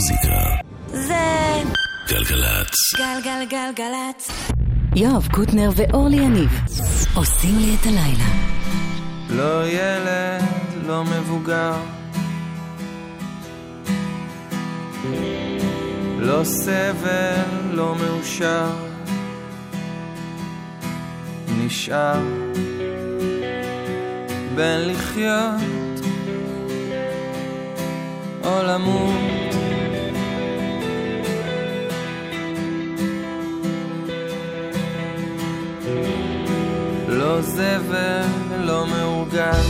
המוזיקה. זה... גלגלצ. גלגלגלגלצ. יואב קוטנר ואורלי יניב עושים לי את הלילה. לא ילד, לא מבוגר. לא סבל, לא מאושר. נשאר בין לחיות או למות. לא זבל, לא מאורגן.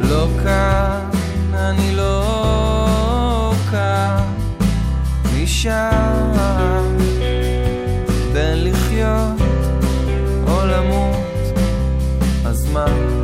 לא כאן, אני לא כאן, משם. בין לחיות או למות, אז מה?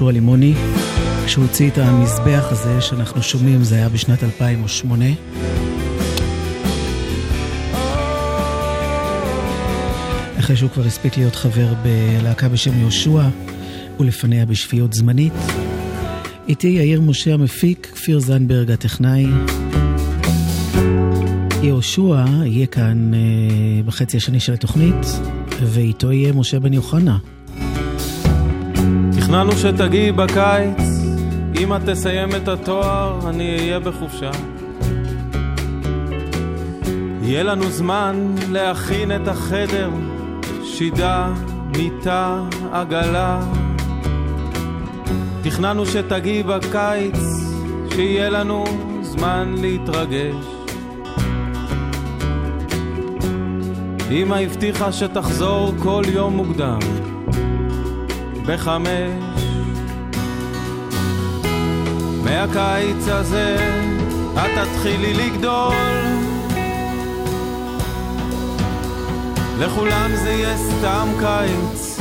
יהושע לימוני, כשהוא הוציא את המזבח הזה שאנחנו שומעים, זה היה בשנת 2008. אחרי שהוא כבר הספיק להיות חבר בלהקה בשם יהושע, ולפניה בשפיות זמנית. איתי יאיר משה המפיק, כפיר זנדברג הטכנאי. יהושע יהיה כאן אה, בחצי השני של התוכנית, ואיתו יהיה משה בן יוחנה. תכננו שתגיעי בקיץ, אם את תסיים את התואר, אני אהיה בחופשה. יהיה לנו זמן להכין את החדר, שידה, מיטה, עגלה. תכננו שתגיעי בקיץ, שיהיה לנו זמן להתרגש. אמא הבטיחה שתחזור כל יום מוקדם, בחמש. מהקיץ הזה את תתחילי לגדול. לכולם זה יהיה סתם קיץ,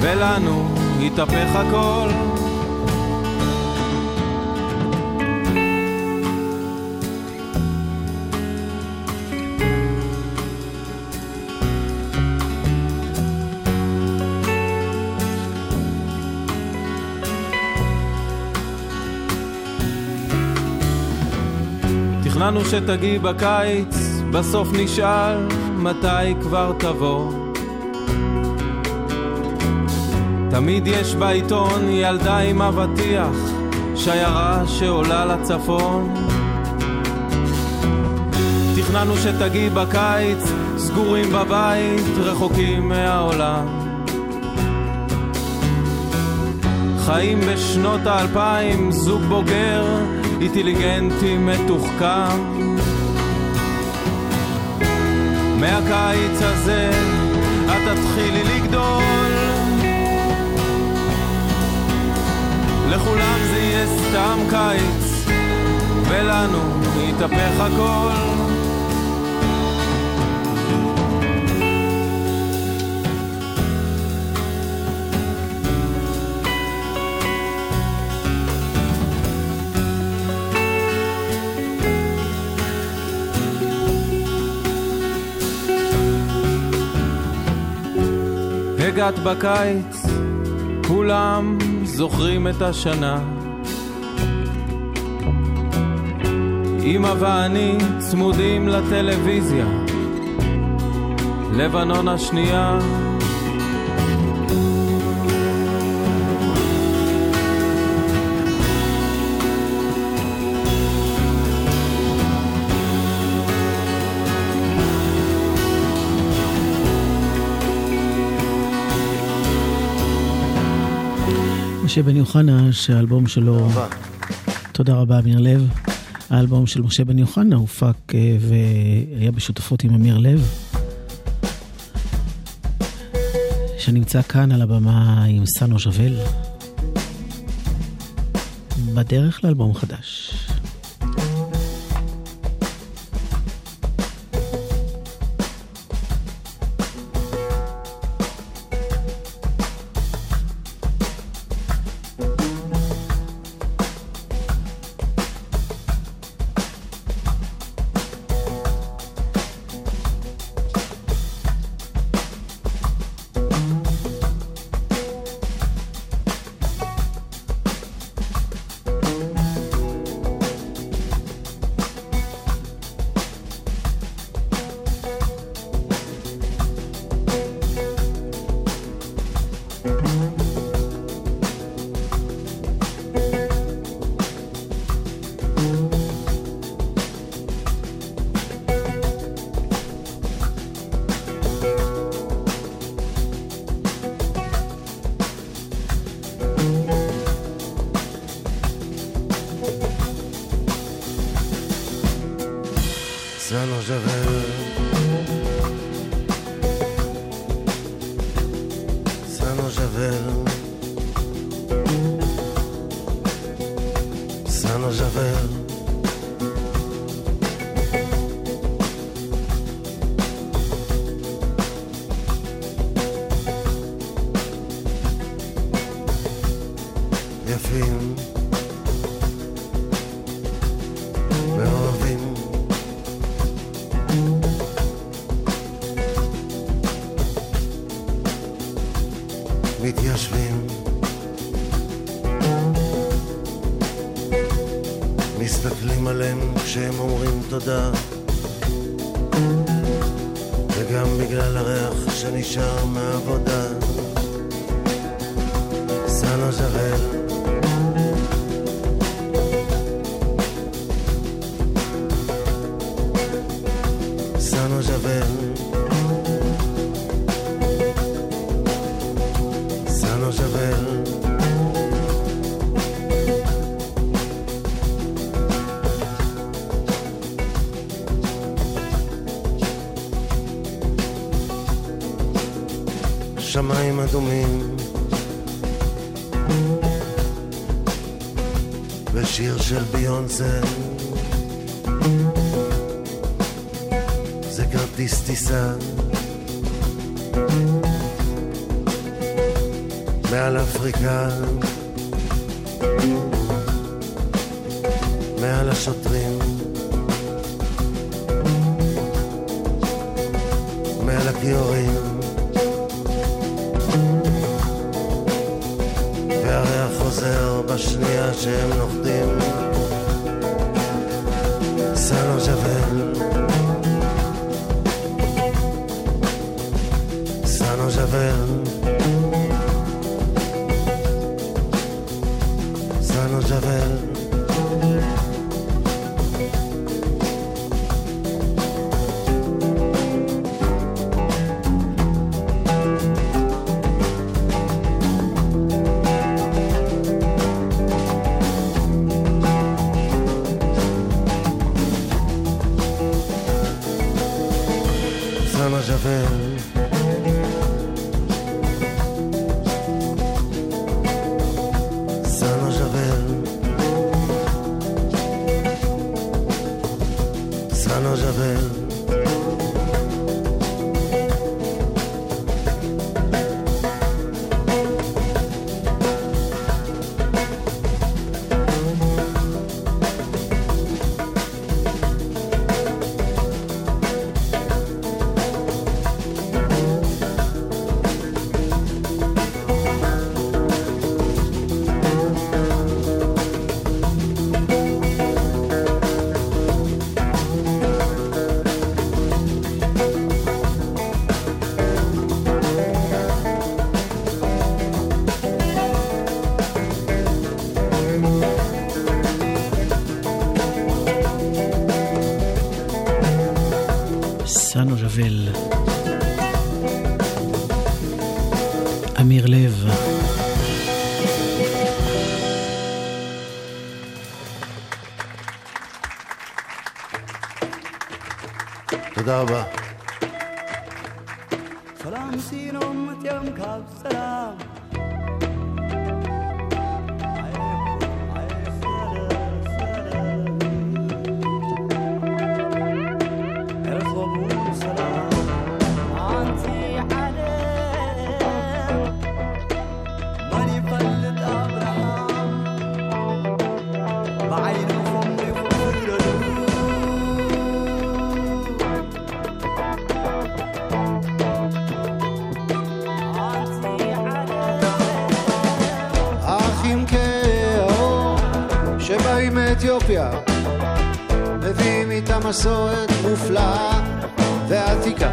ולנו יתהפך הכל. תכננו שתגיעי בקיץ, בסוף נשאל מתי כבר תבוא. תמיד יש בעיתון ילדה עם אבטיח, שיירה שעולה לצפון. תכננו שתגיעי בקיץ, סגורים בבית, רחוקים מהעולם. חיים בשנות האלפיים, זוג בוגר, אינטליגנטי מתוחכם. מהקיץ הזה את תתחילי לגדול. לכולם זה יהיה סתם קיץ, ולנו יתהפך הכל. הגעת בקיץ, כולם זוכרים את השנה. אמא ואני צמודים לטלוויזיה, לבנון השנייה. משה בן יוחנה, שהאלבום שלו... תודה רבה. תודה רבה, אמיר לב. האלבום של משה בן יוחנה הופק אה, והיה בשותפות עם אמיר לב, שנמצא כאן על הבמה עם סנו ז'בל, בדרך לאלבום חדש. מתיישבים. מסתכלים עליהם כשהם אומרים תודה. וגם בגלל הריח שנשאר מהעבודה. סנה אוז'רל אפריקה מסורת מופלאה ועתיקה.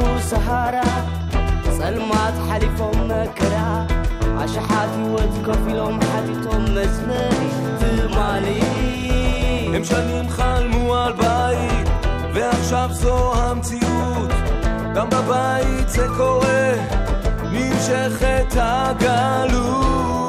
ونهار وسهارة سلمات حليفهم مكرا عشحات وتكفي لهم حديتهم مزماري تمالي. هم شنين خالمو البايت ועכשיו זו המציאות, גם בבית זה קורה, נמשכת הגלות.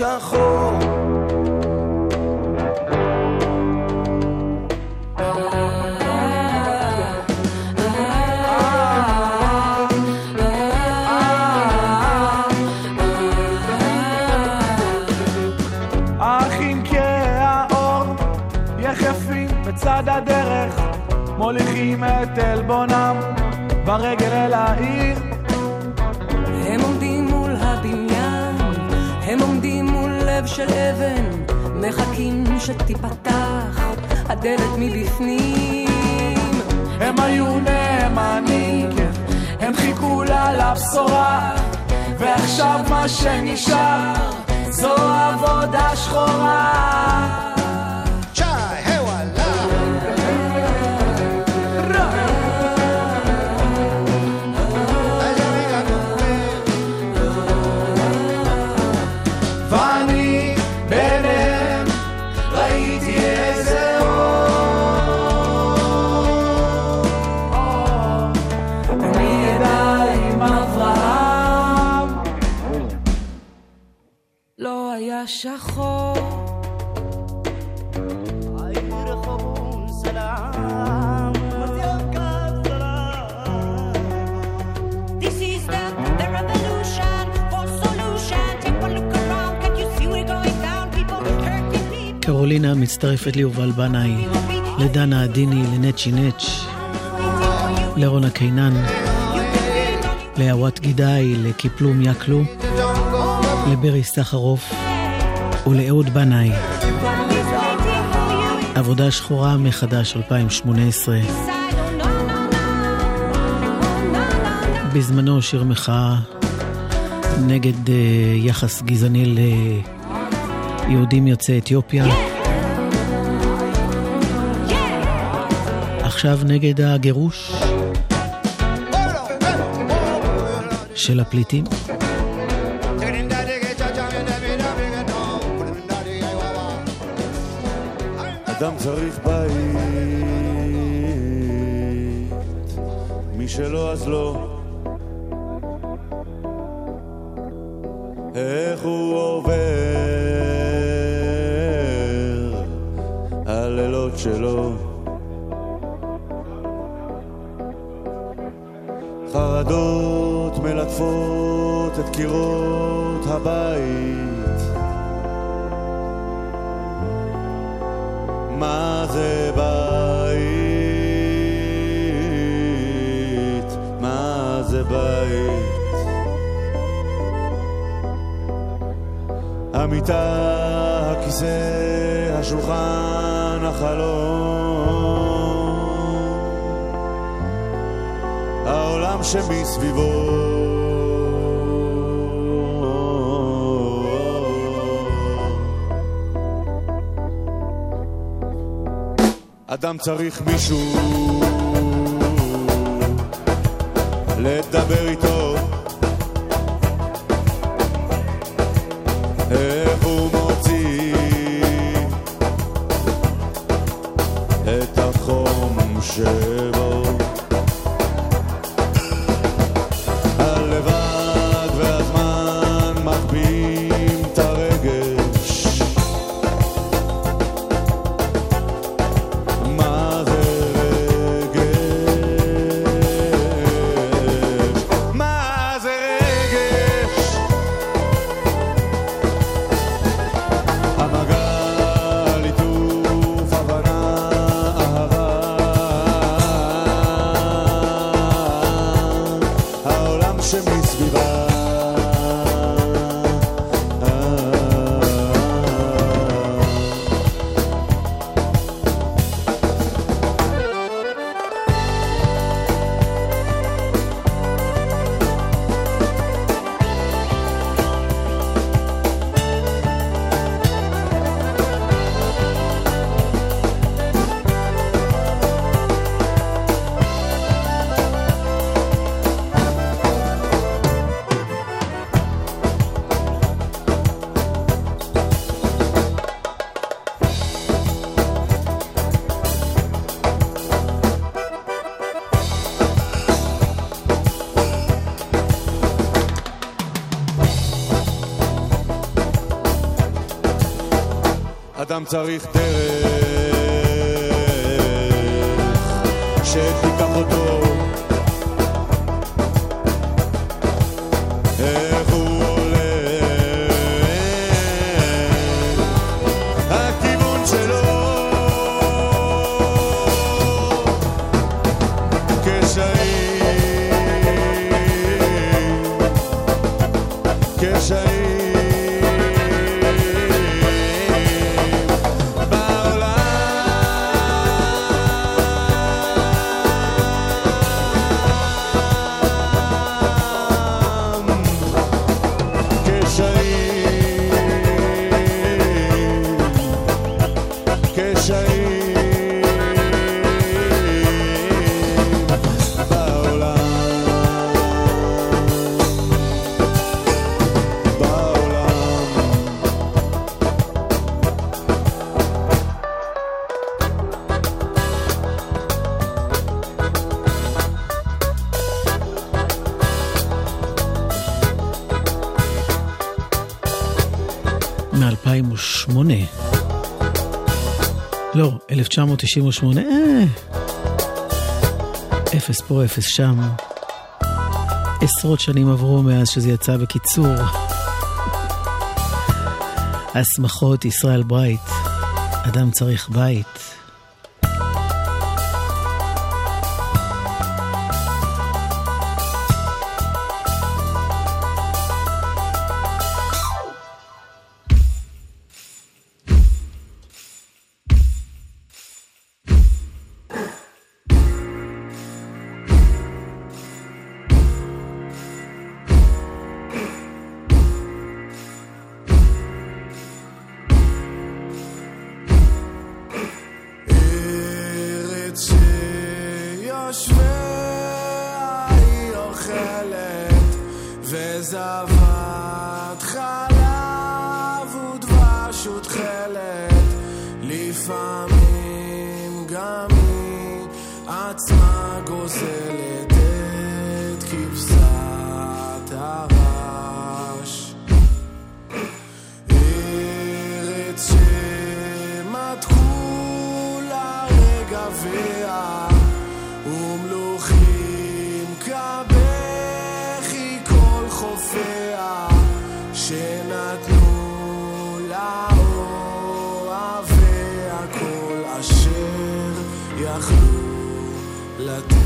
היה שחור האחים כהאור יחפים בצד הדרך מוליכים את עלבונם ברגל אל העיר של אבן, מחכים שתיפתח הדלת מבפנים. הם היו נאמנים, הם חיכו לה לבשורה ועכשיו מה שנשאר זו עבודה שחורה people. קרולינה מצטרפת ליובל בנאי, לדנה עדיני, לנצ'י נץ', לרונה קינן, לעוות גידאי, לקיפלום יקלו, לברי סחרוף ולאהוד בנאי. עבודה שחורה מחדש 2018. בזמנו שיר מחאה נגד uh, יחס גזעני ליהודים יוצאי אתיופיה. עכשיו נגד הגירוש של הפליטים. אדם צריך בית, מי שלא אז לא. המיטה, הכיסא, השולחן, החלום העולם שמסביבו אדם צריך מישהו לדבר איתו אדם צריך דרך מ-2008. לא, 1998. אה. אפס פה, אפס שם. עשרות שנים עברו מאז שזה יצא בקיצור. השמחות ישראל ברייט, אדם צריך בית. אשר יכלו לתת.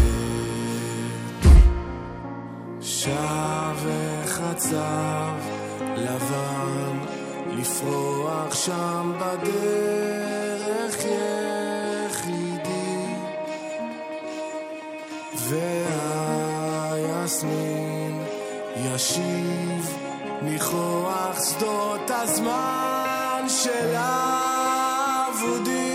שב וחצב לבן לפרוח שם בדרך יחידי. והיסמין ישיב ניחוח שדות הזמן של האבודים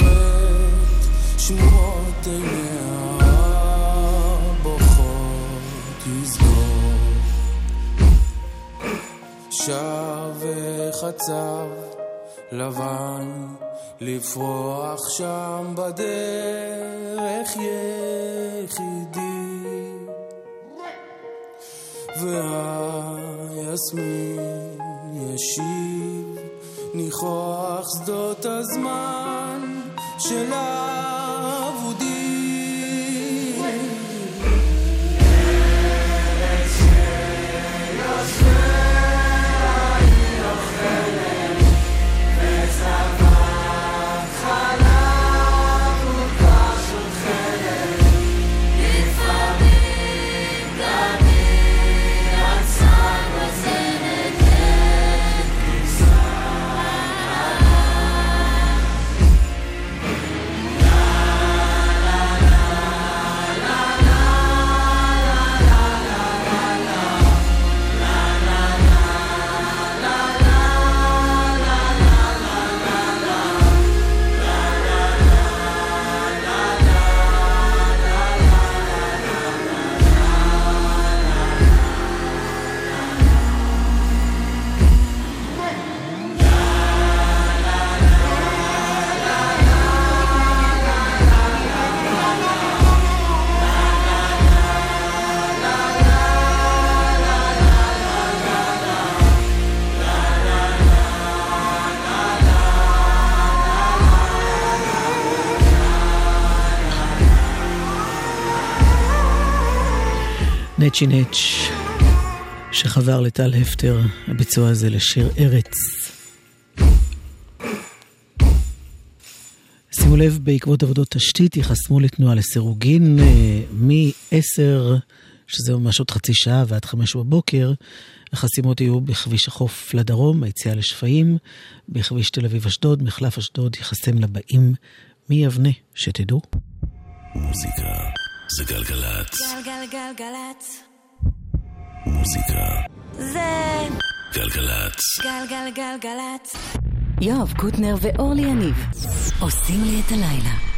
את שמורות עיניה בוכות יסגור שב וחצב לבן לפרוח שם בדרך יחידי. והיסמין ישיב ניחוח שדות הזמן של האבודים נצ'י נץ', שחבר לטל הפטר, הביצוע הזה לשיר ארץ. שימו לב, בעקבות עבודות תשתית ייחסמו לתנועה לסירוגין אה, מ-10, שזה ממש עוד חצי שעה, ועד 5 בבוקר. החסימות יהיו בכביש החוף לדרום, היציאה לשפיים, בכביש תל אביב-אשדוד, מחלף אשדוד ייחסם לבאים מיבנה, שתדעו. מוזיקה זה גלגלצ. גלגלגלגלצ. מוזיקה זה גלגלצ. גלגלגלגלצ. יואב קוטנר ואורלי יניב עושים לי את הלילה.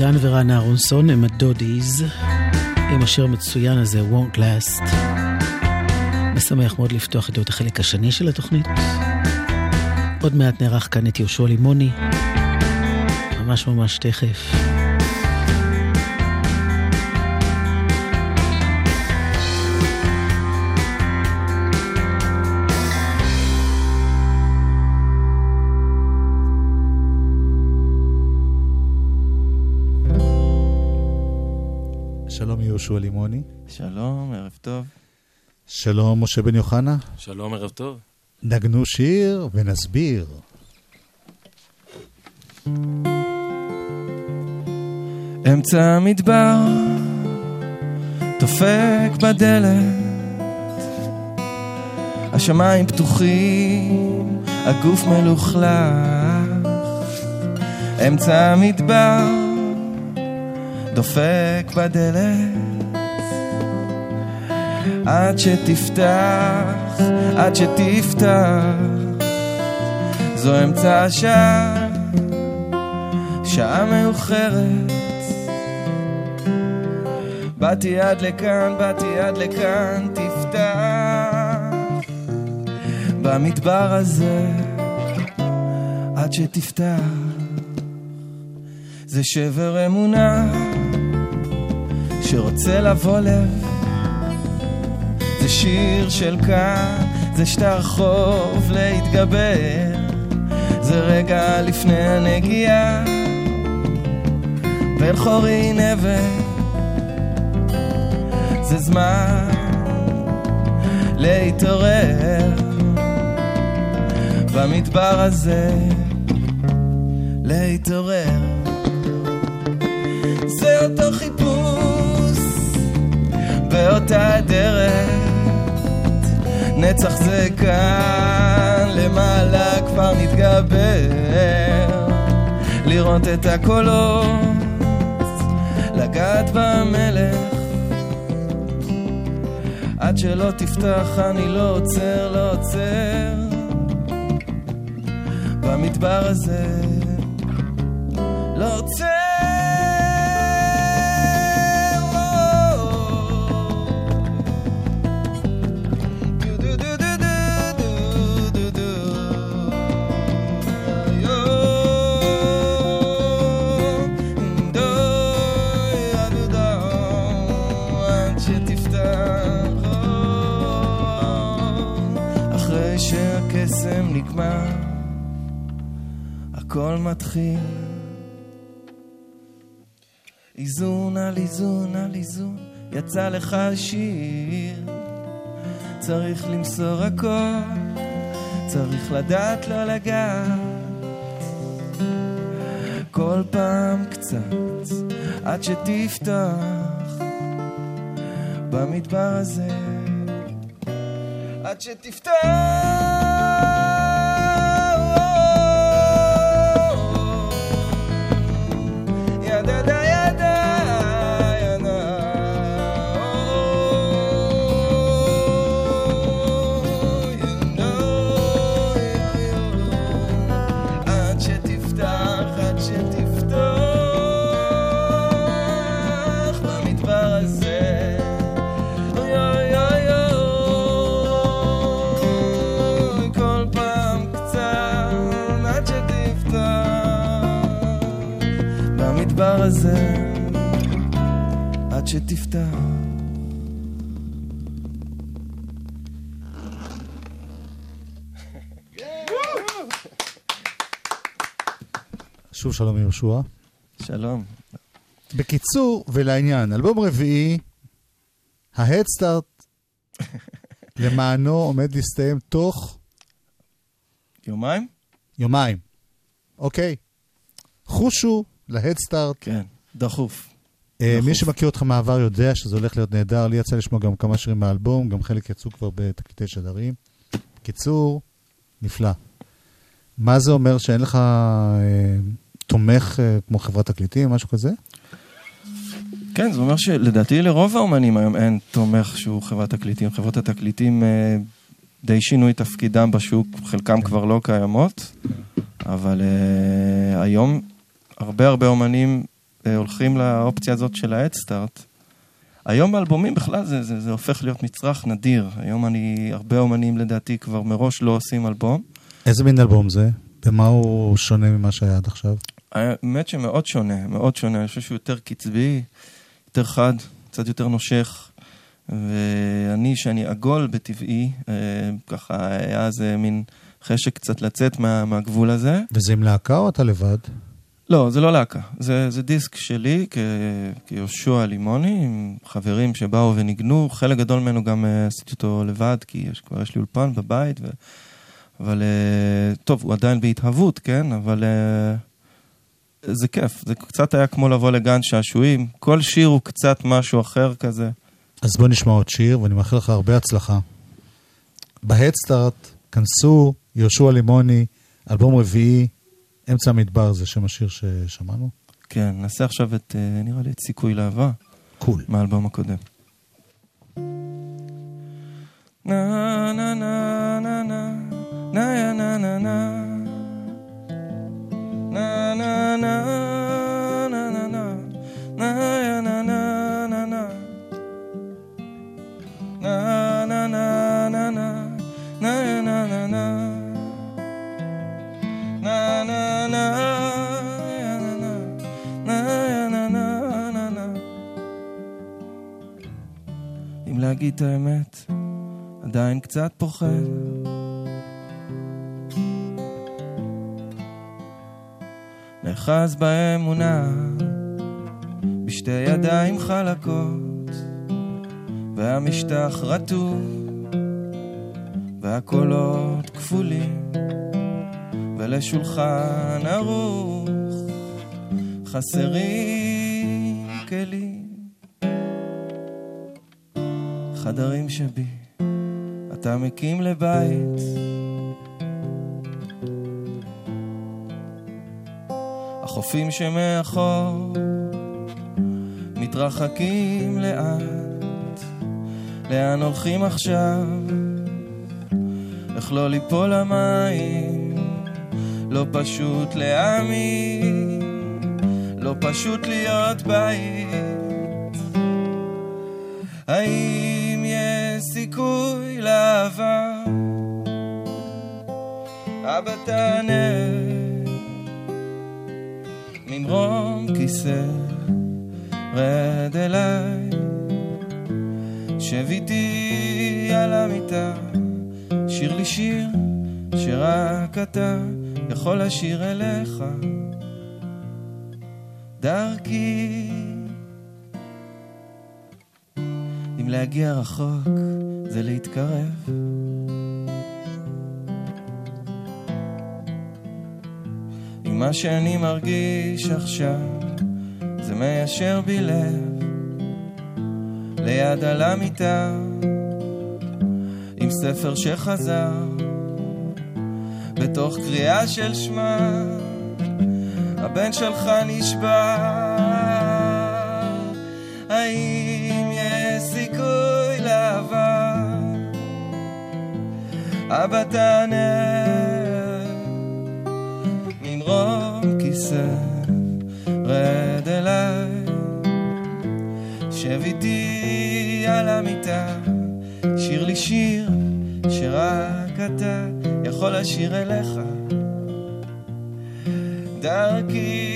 אביטן ורן אהרונסון הם הדודיז, עם השיר המצוין הזה, won't last. משמח מאוד לפתוח איתו את החלק השני של התוכנית. עוד מעט נערך כאן את יהושע לימוני, ממש ממש תכף. יהושע לימוני. שלום, ערב טוב. שלום משה בן יוחנה. שלום, ערב טוב. נגנו שיר ונסביר. אמצע המדבר, דופק בדלת, השמיים פתוחים, הגוף מלוכלך, אמצע המדבר, דופק בדלת, עד שתפתח, עד שתפתח, זו אמצע השעה, שעה מאוחרת. באתי עד לכאן, באתי עד לכאן, תפתח במדבר הזה עד שתפתח. זה שבר אמונה שרוצה לבוא לב, שיר של כאן, זה שטר חוב להתגבר, זה רגע לפני הנגיעה, בן חורי נבל. זה זמן להתעורר במדבר הזה, להתעורר. זה אותו חיפוש באותה דרך, נצח זה כאן למעלה כבר נתגבר, לראות את הקולות, לגעת במלך. עד שלא תפתח אני לא עוצר, לא עוצר. במדבר הזה לא עוצר הכל מתחיל. איזון על איזון על איזון יצא לך שיר. צריך למסור הכל צריך לדעת לא לגעת. כל פעם קצת עד שתפתח במדבר הזה. עד שתפתח שתפתח. שוב שלום יהושע. שלום. בקיצור ולעניין, אלבום רביעי, ההדסטארט למענו עומד להסתיים תוך יומיים? יומיים. אוקיי. חושו להדסטארט. כן, דחוף. אה. מי שמכיר אותך מהעבר יודע שזה הולך להיות נהדר. לי יצא לשמוע גם כמה שירים מהאלבום, גם חלק יצאו כבר בתקליטי שדרים. קיצור, נפלא. מה זה אומר שאין לך אה, תומך אה, כמו חברת תקליטים, משהו כזה? כן, זה אומר שלדעתי לרוב האומנים היום אין תומך שהוא חברת תקליטים. חברות התקליטים אה, די שינו את תפקידם בשוק, חלקם כבר לא קיימות, אבל אה, היום הרבה הרבה אומנים הולכים לאופציה הזאת של האדסטארט. היום באלבומים בכלל זה, זה, זה הופך להיות מצרך נדיר. היום אני, הרבה אומנים לדעתי כבר מראש לא עושים אלבום. איזה מין אלבום זה? במה הוא שונה ממה שהיה עד עכשיו? האמת שמאוד שונה, מאוד שונה. אני חושב שהוא יותר קצבי, יותר חד, קצת יותר נושך. ואני, שאני עגול בטבעי, אה, ככה היה איזה מין חשק קצת לצאת מה, מהגבול הזה. וזה עם להקה או אתה לבד? לא, זה לא להקה. זה, זה דיסק שלי כ, כיהושע לימוני, עם חברים שבאו וניגנו. חלק גדול ממנו גם אה, עשיתי אותו לבד, כי יש, כבר יש לי אולפן בבית. ו... אבל אה, טוב, הוא עדיין בהתהוות, כן? אבל אה, זה כיף. זה קצת היה כמו לבוא לגן שעשועים. כל שיר הוא קצת משהו אחר כזה. אז בוא נשמע עוד שיר, ואני מאחל לך הרבה הצלחה. בהדסטארט, כנסו, יהושע לימוני, אלבום רביעי, אמצע המדבר, זה שם השיר ששמענו. כן, נעשה עכשיו את, אה, נראה לי, את סיכוי לאהבה. קול. מהאלבום הקודם. נה נה נה נה נה נה יא נה נה להגיד את האמת, עדיין קצת פוחד. נאחז באמונה, בשתי ידיים חלקות, והמשטח רטוב, והקולות כפולים, ולשולחן ערוך חסרים כלים. חדרים שבי אתה מקים לבית. החופים שמאחור מתרחקים לאט, לאן הולכים עכשיו? איך לא ליפול למים? לא פשוט להאמין, לא פשוט להיות בית. האם סיכוי לעבר? אבא תענה. ממרום כיסא רד אליי שב איתי על המיטה. שיר לי שיר שרק אתה יכול לשיר אליך. דרכי. אם להגיע רחוק זה להתקרב. אם מה שאני מרגיש עכשיו זה מיישר בי לב ליד על המיטה עם ספר שחזר בתוך קריאה של שמע הבן שלך נשבע אבא תענה ממרום כיסא רד אליי שב איתי על המיטה שיר לי שיר שרק אתה יכול לשיר אליך. דרכי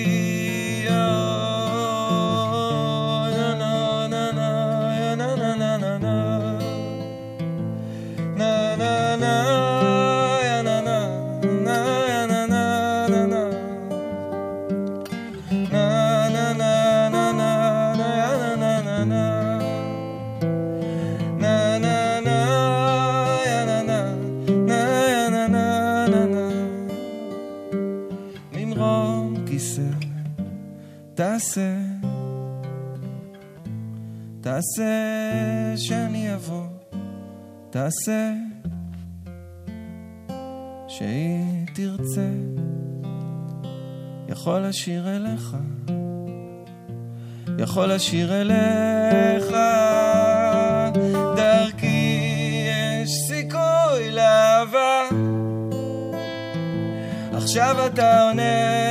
תעשה שהיא תרצה, יכול לשיר אליך, יכול לשיר אליך, דרכי יש סיכוי לאהבה. עכשיו אתה עונה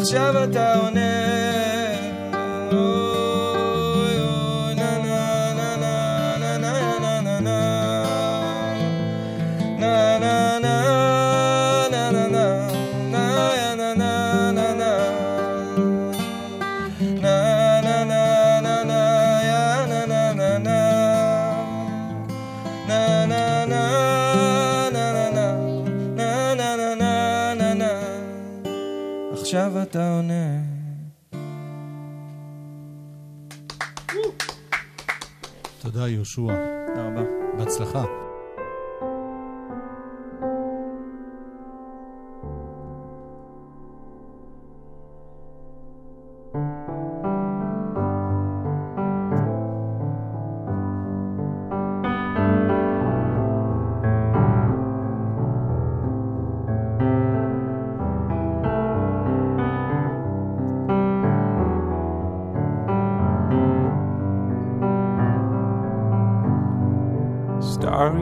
עכשיו אתה עונה תודה, יהושע. תודה רבה. בהצלחה.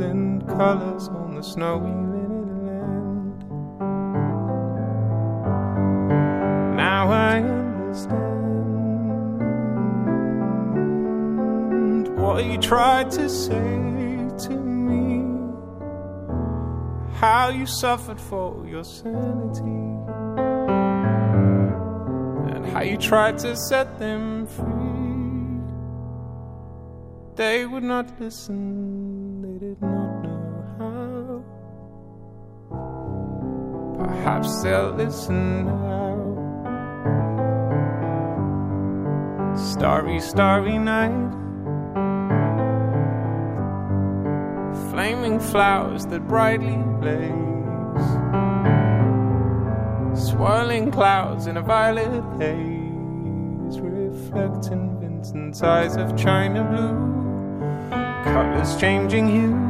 and colors on the snowy linen land. Now I understand what you tried to say to me. How you suffered for your sanity. And how you tried to set them free. They would not listen, Perhaps they'll listen now. Starry, starry night. Flaming flowers that brightly blaze. Swirling clouds in a violet haze. Reflecting Vincent's eyes of china blue. Colors changing hue.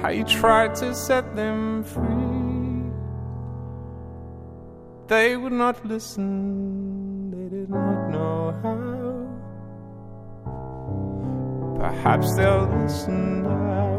How you tried to set them free. They would not listen, they did not know how. Perhaps they'll listen now.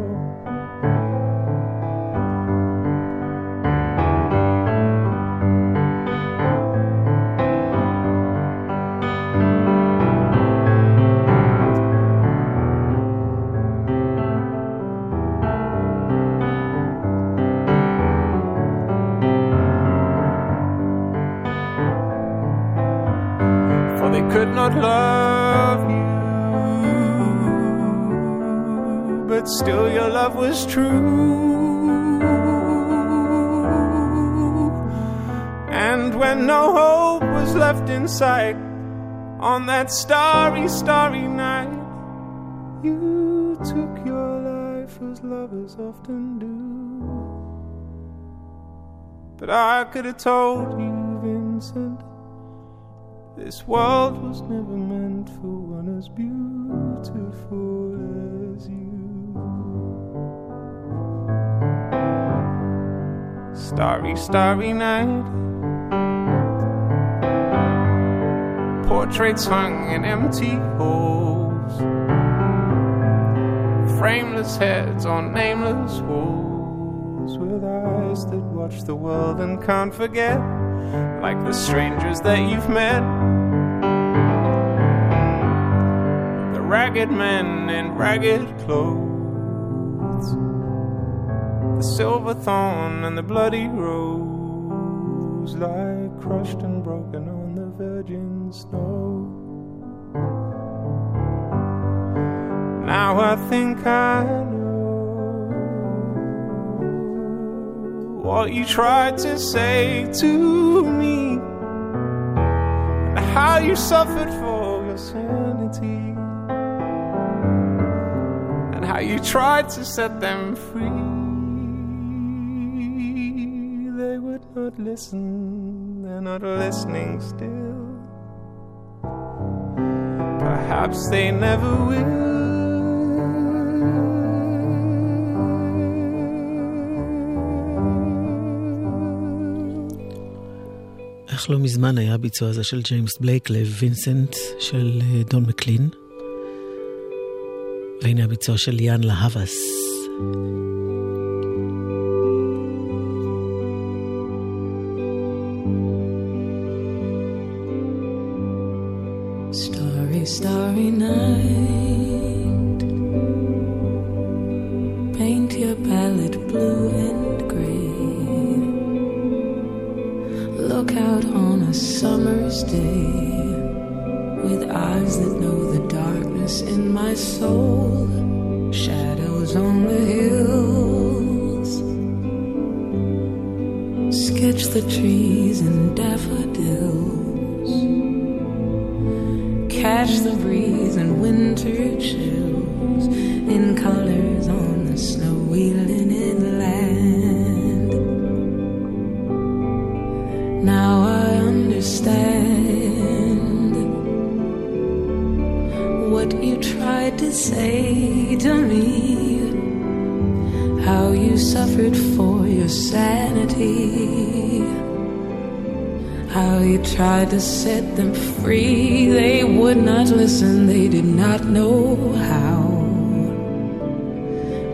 Not love you. But still, your love was true. And when no hope was left in sight, on that starry, starry night, you took your life as lovers often do. But I could have told you, Vincent. This world was never meant for one as beautiful as you. Starry, starry night. Portraits hung in empty halls. Frameless heads on nameless walls. With eyes that watch the world and can't forget like the strangers that you've met. The ragged men in ragged clothes, the silver thorn and the bloody rose lie crushed and broken on the virgin snow. Now I think I know what you tried to say to me, and how you suffered for your sanity, and how you tried to set them free. They would not listen, they're not listening still. Perhaps they never will. איך לא מזמן היה הביצוע הזה של ג'יימס בלייק לווינסנט של אה, דון מקלין. והנה הביצוע של יאן להבס.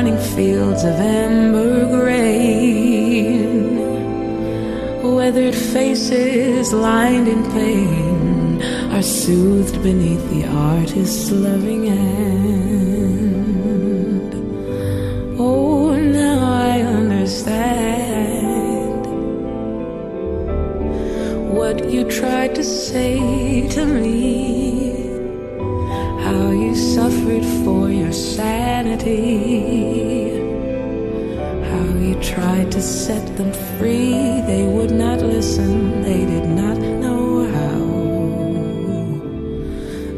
Morning fields of amber grain, weathered faces lined in pain are soothed beneath the artist's loving hand. Oh, now I understand what you tried to say to me. How you suffered for your sanity. Tried to set them free. They would not listen, they did not know how.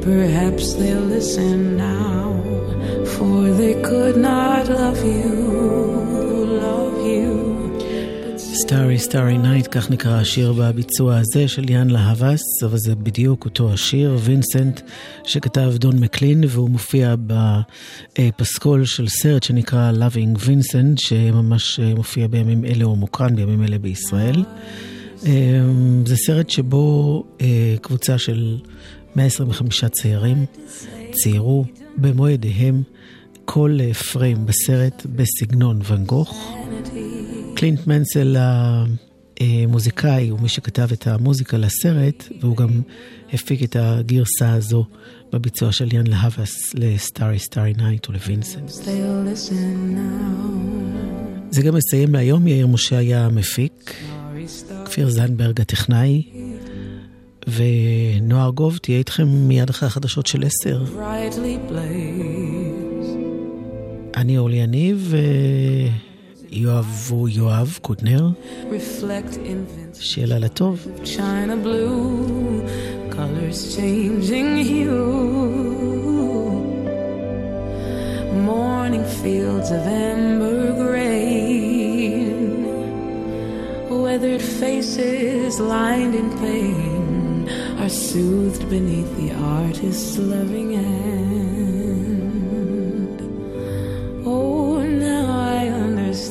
Perhaps they'll listen now, for they could not love you, סטארי סטארי נייט, כך נקרא השיר בביצוע הזה של יאן להבס, אבל זה בדיוק אותו השיר, וינסנט, שכתב דון מקלין, והוא מופיע בפסקול של סרט שנקרא Loving Vincent, שממש מופיע בימים אלה, או מוקרן בימים אלה בישראל. זה סרט שבו קבוצה של 125 צעירים ציירו במו ידיהם כל פריים בסרט בסגנון ואן גוך. קלינט מנסל המוזיקאי הוא מי שכתב את המוזיקה לסרט, והוא גם הפיק את הגרסה הזו בביצוע של יאן להבס ל Starry Starry Night ול Vincent. זה גם מסיים להיום, יאיר משה היה המפיק, כפיר זנדברג הטכנאי, ונועה ארגוב תהיה איתכם מיד אחרי החדשות של עשר. אני אורלי יניב, יואב הוא יואב קוטנר. שיהיה לילה טוב. China blue, colors changing hue. Morning fields of amber grain, weathered faces lined in pain are soothed beneath the artist's loving hand.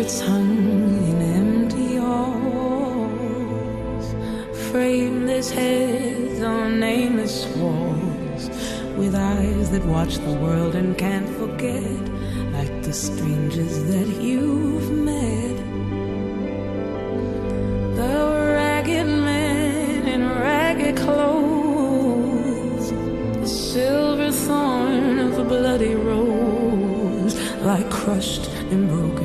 Portraits hung in empty halls, frameless heads on nameless walls, with eyes that watch the world and can't forget, like the strangers that you've met. The ragged men in ragged clothes, the silver thorn of a bloody rose, like crushed and broken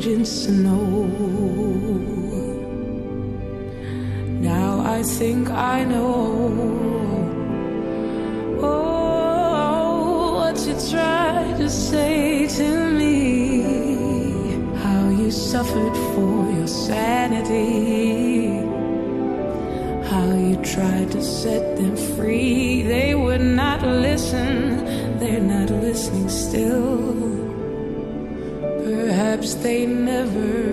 virgin snow. Now I think I know. Oh, what you tried to say to me. How you suffered for your sanity. How you tried to set them free. They would not listen. They're not listening still they never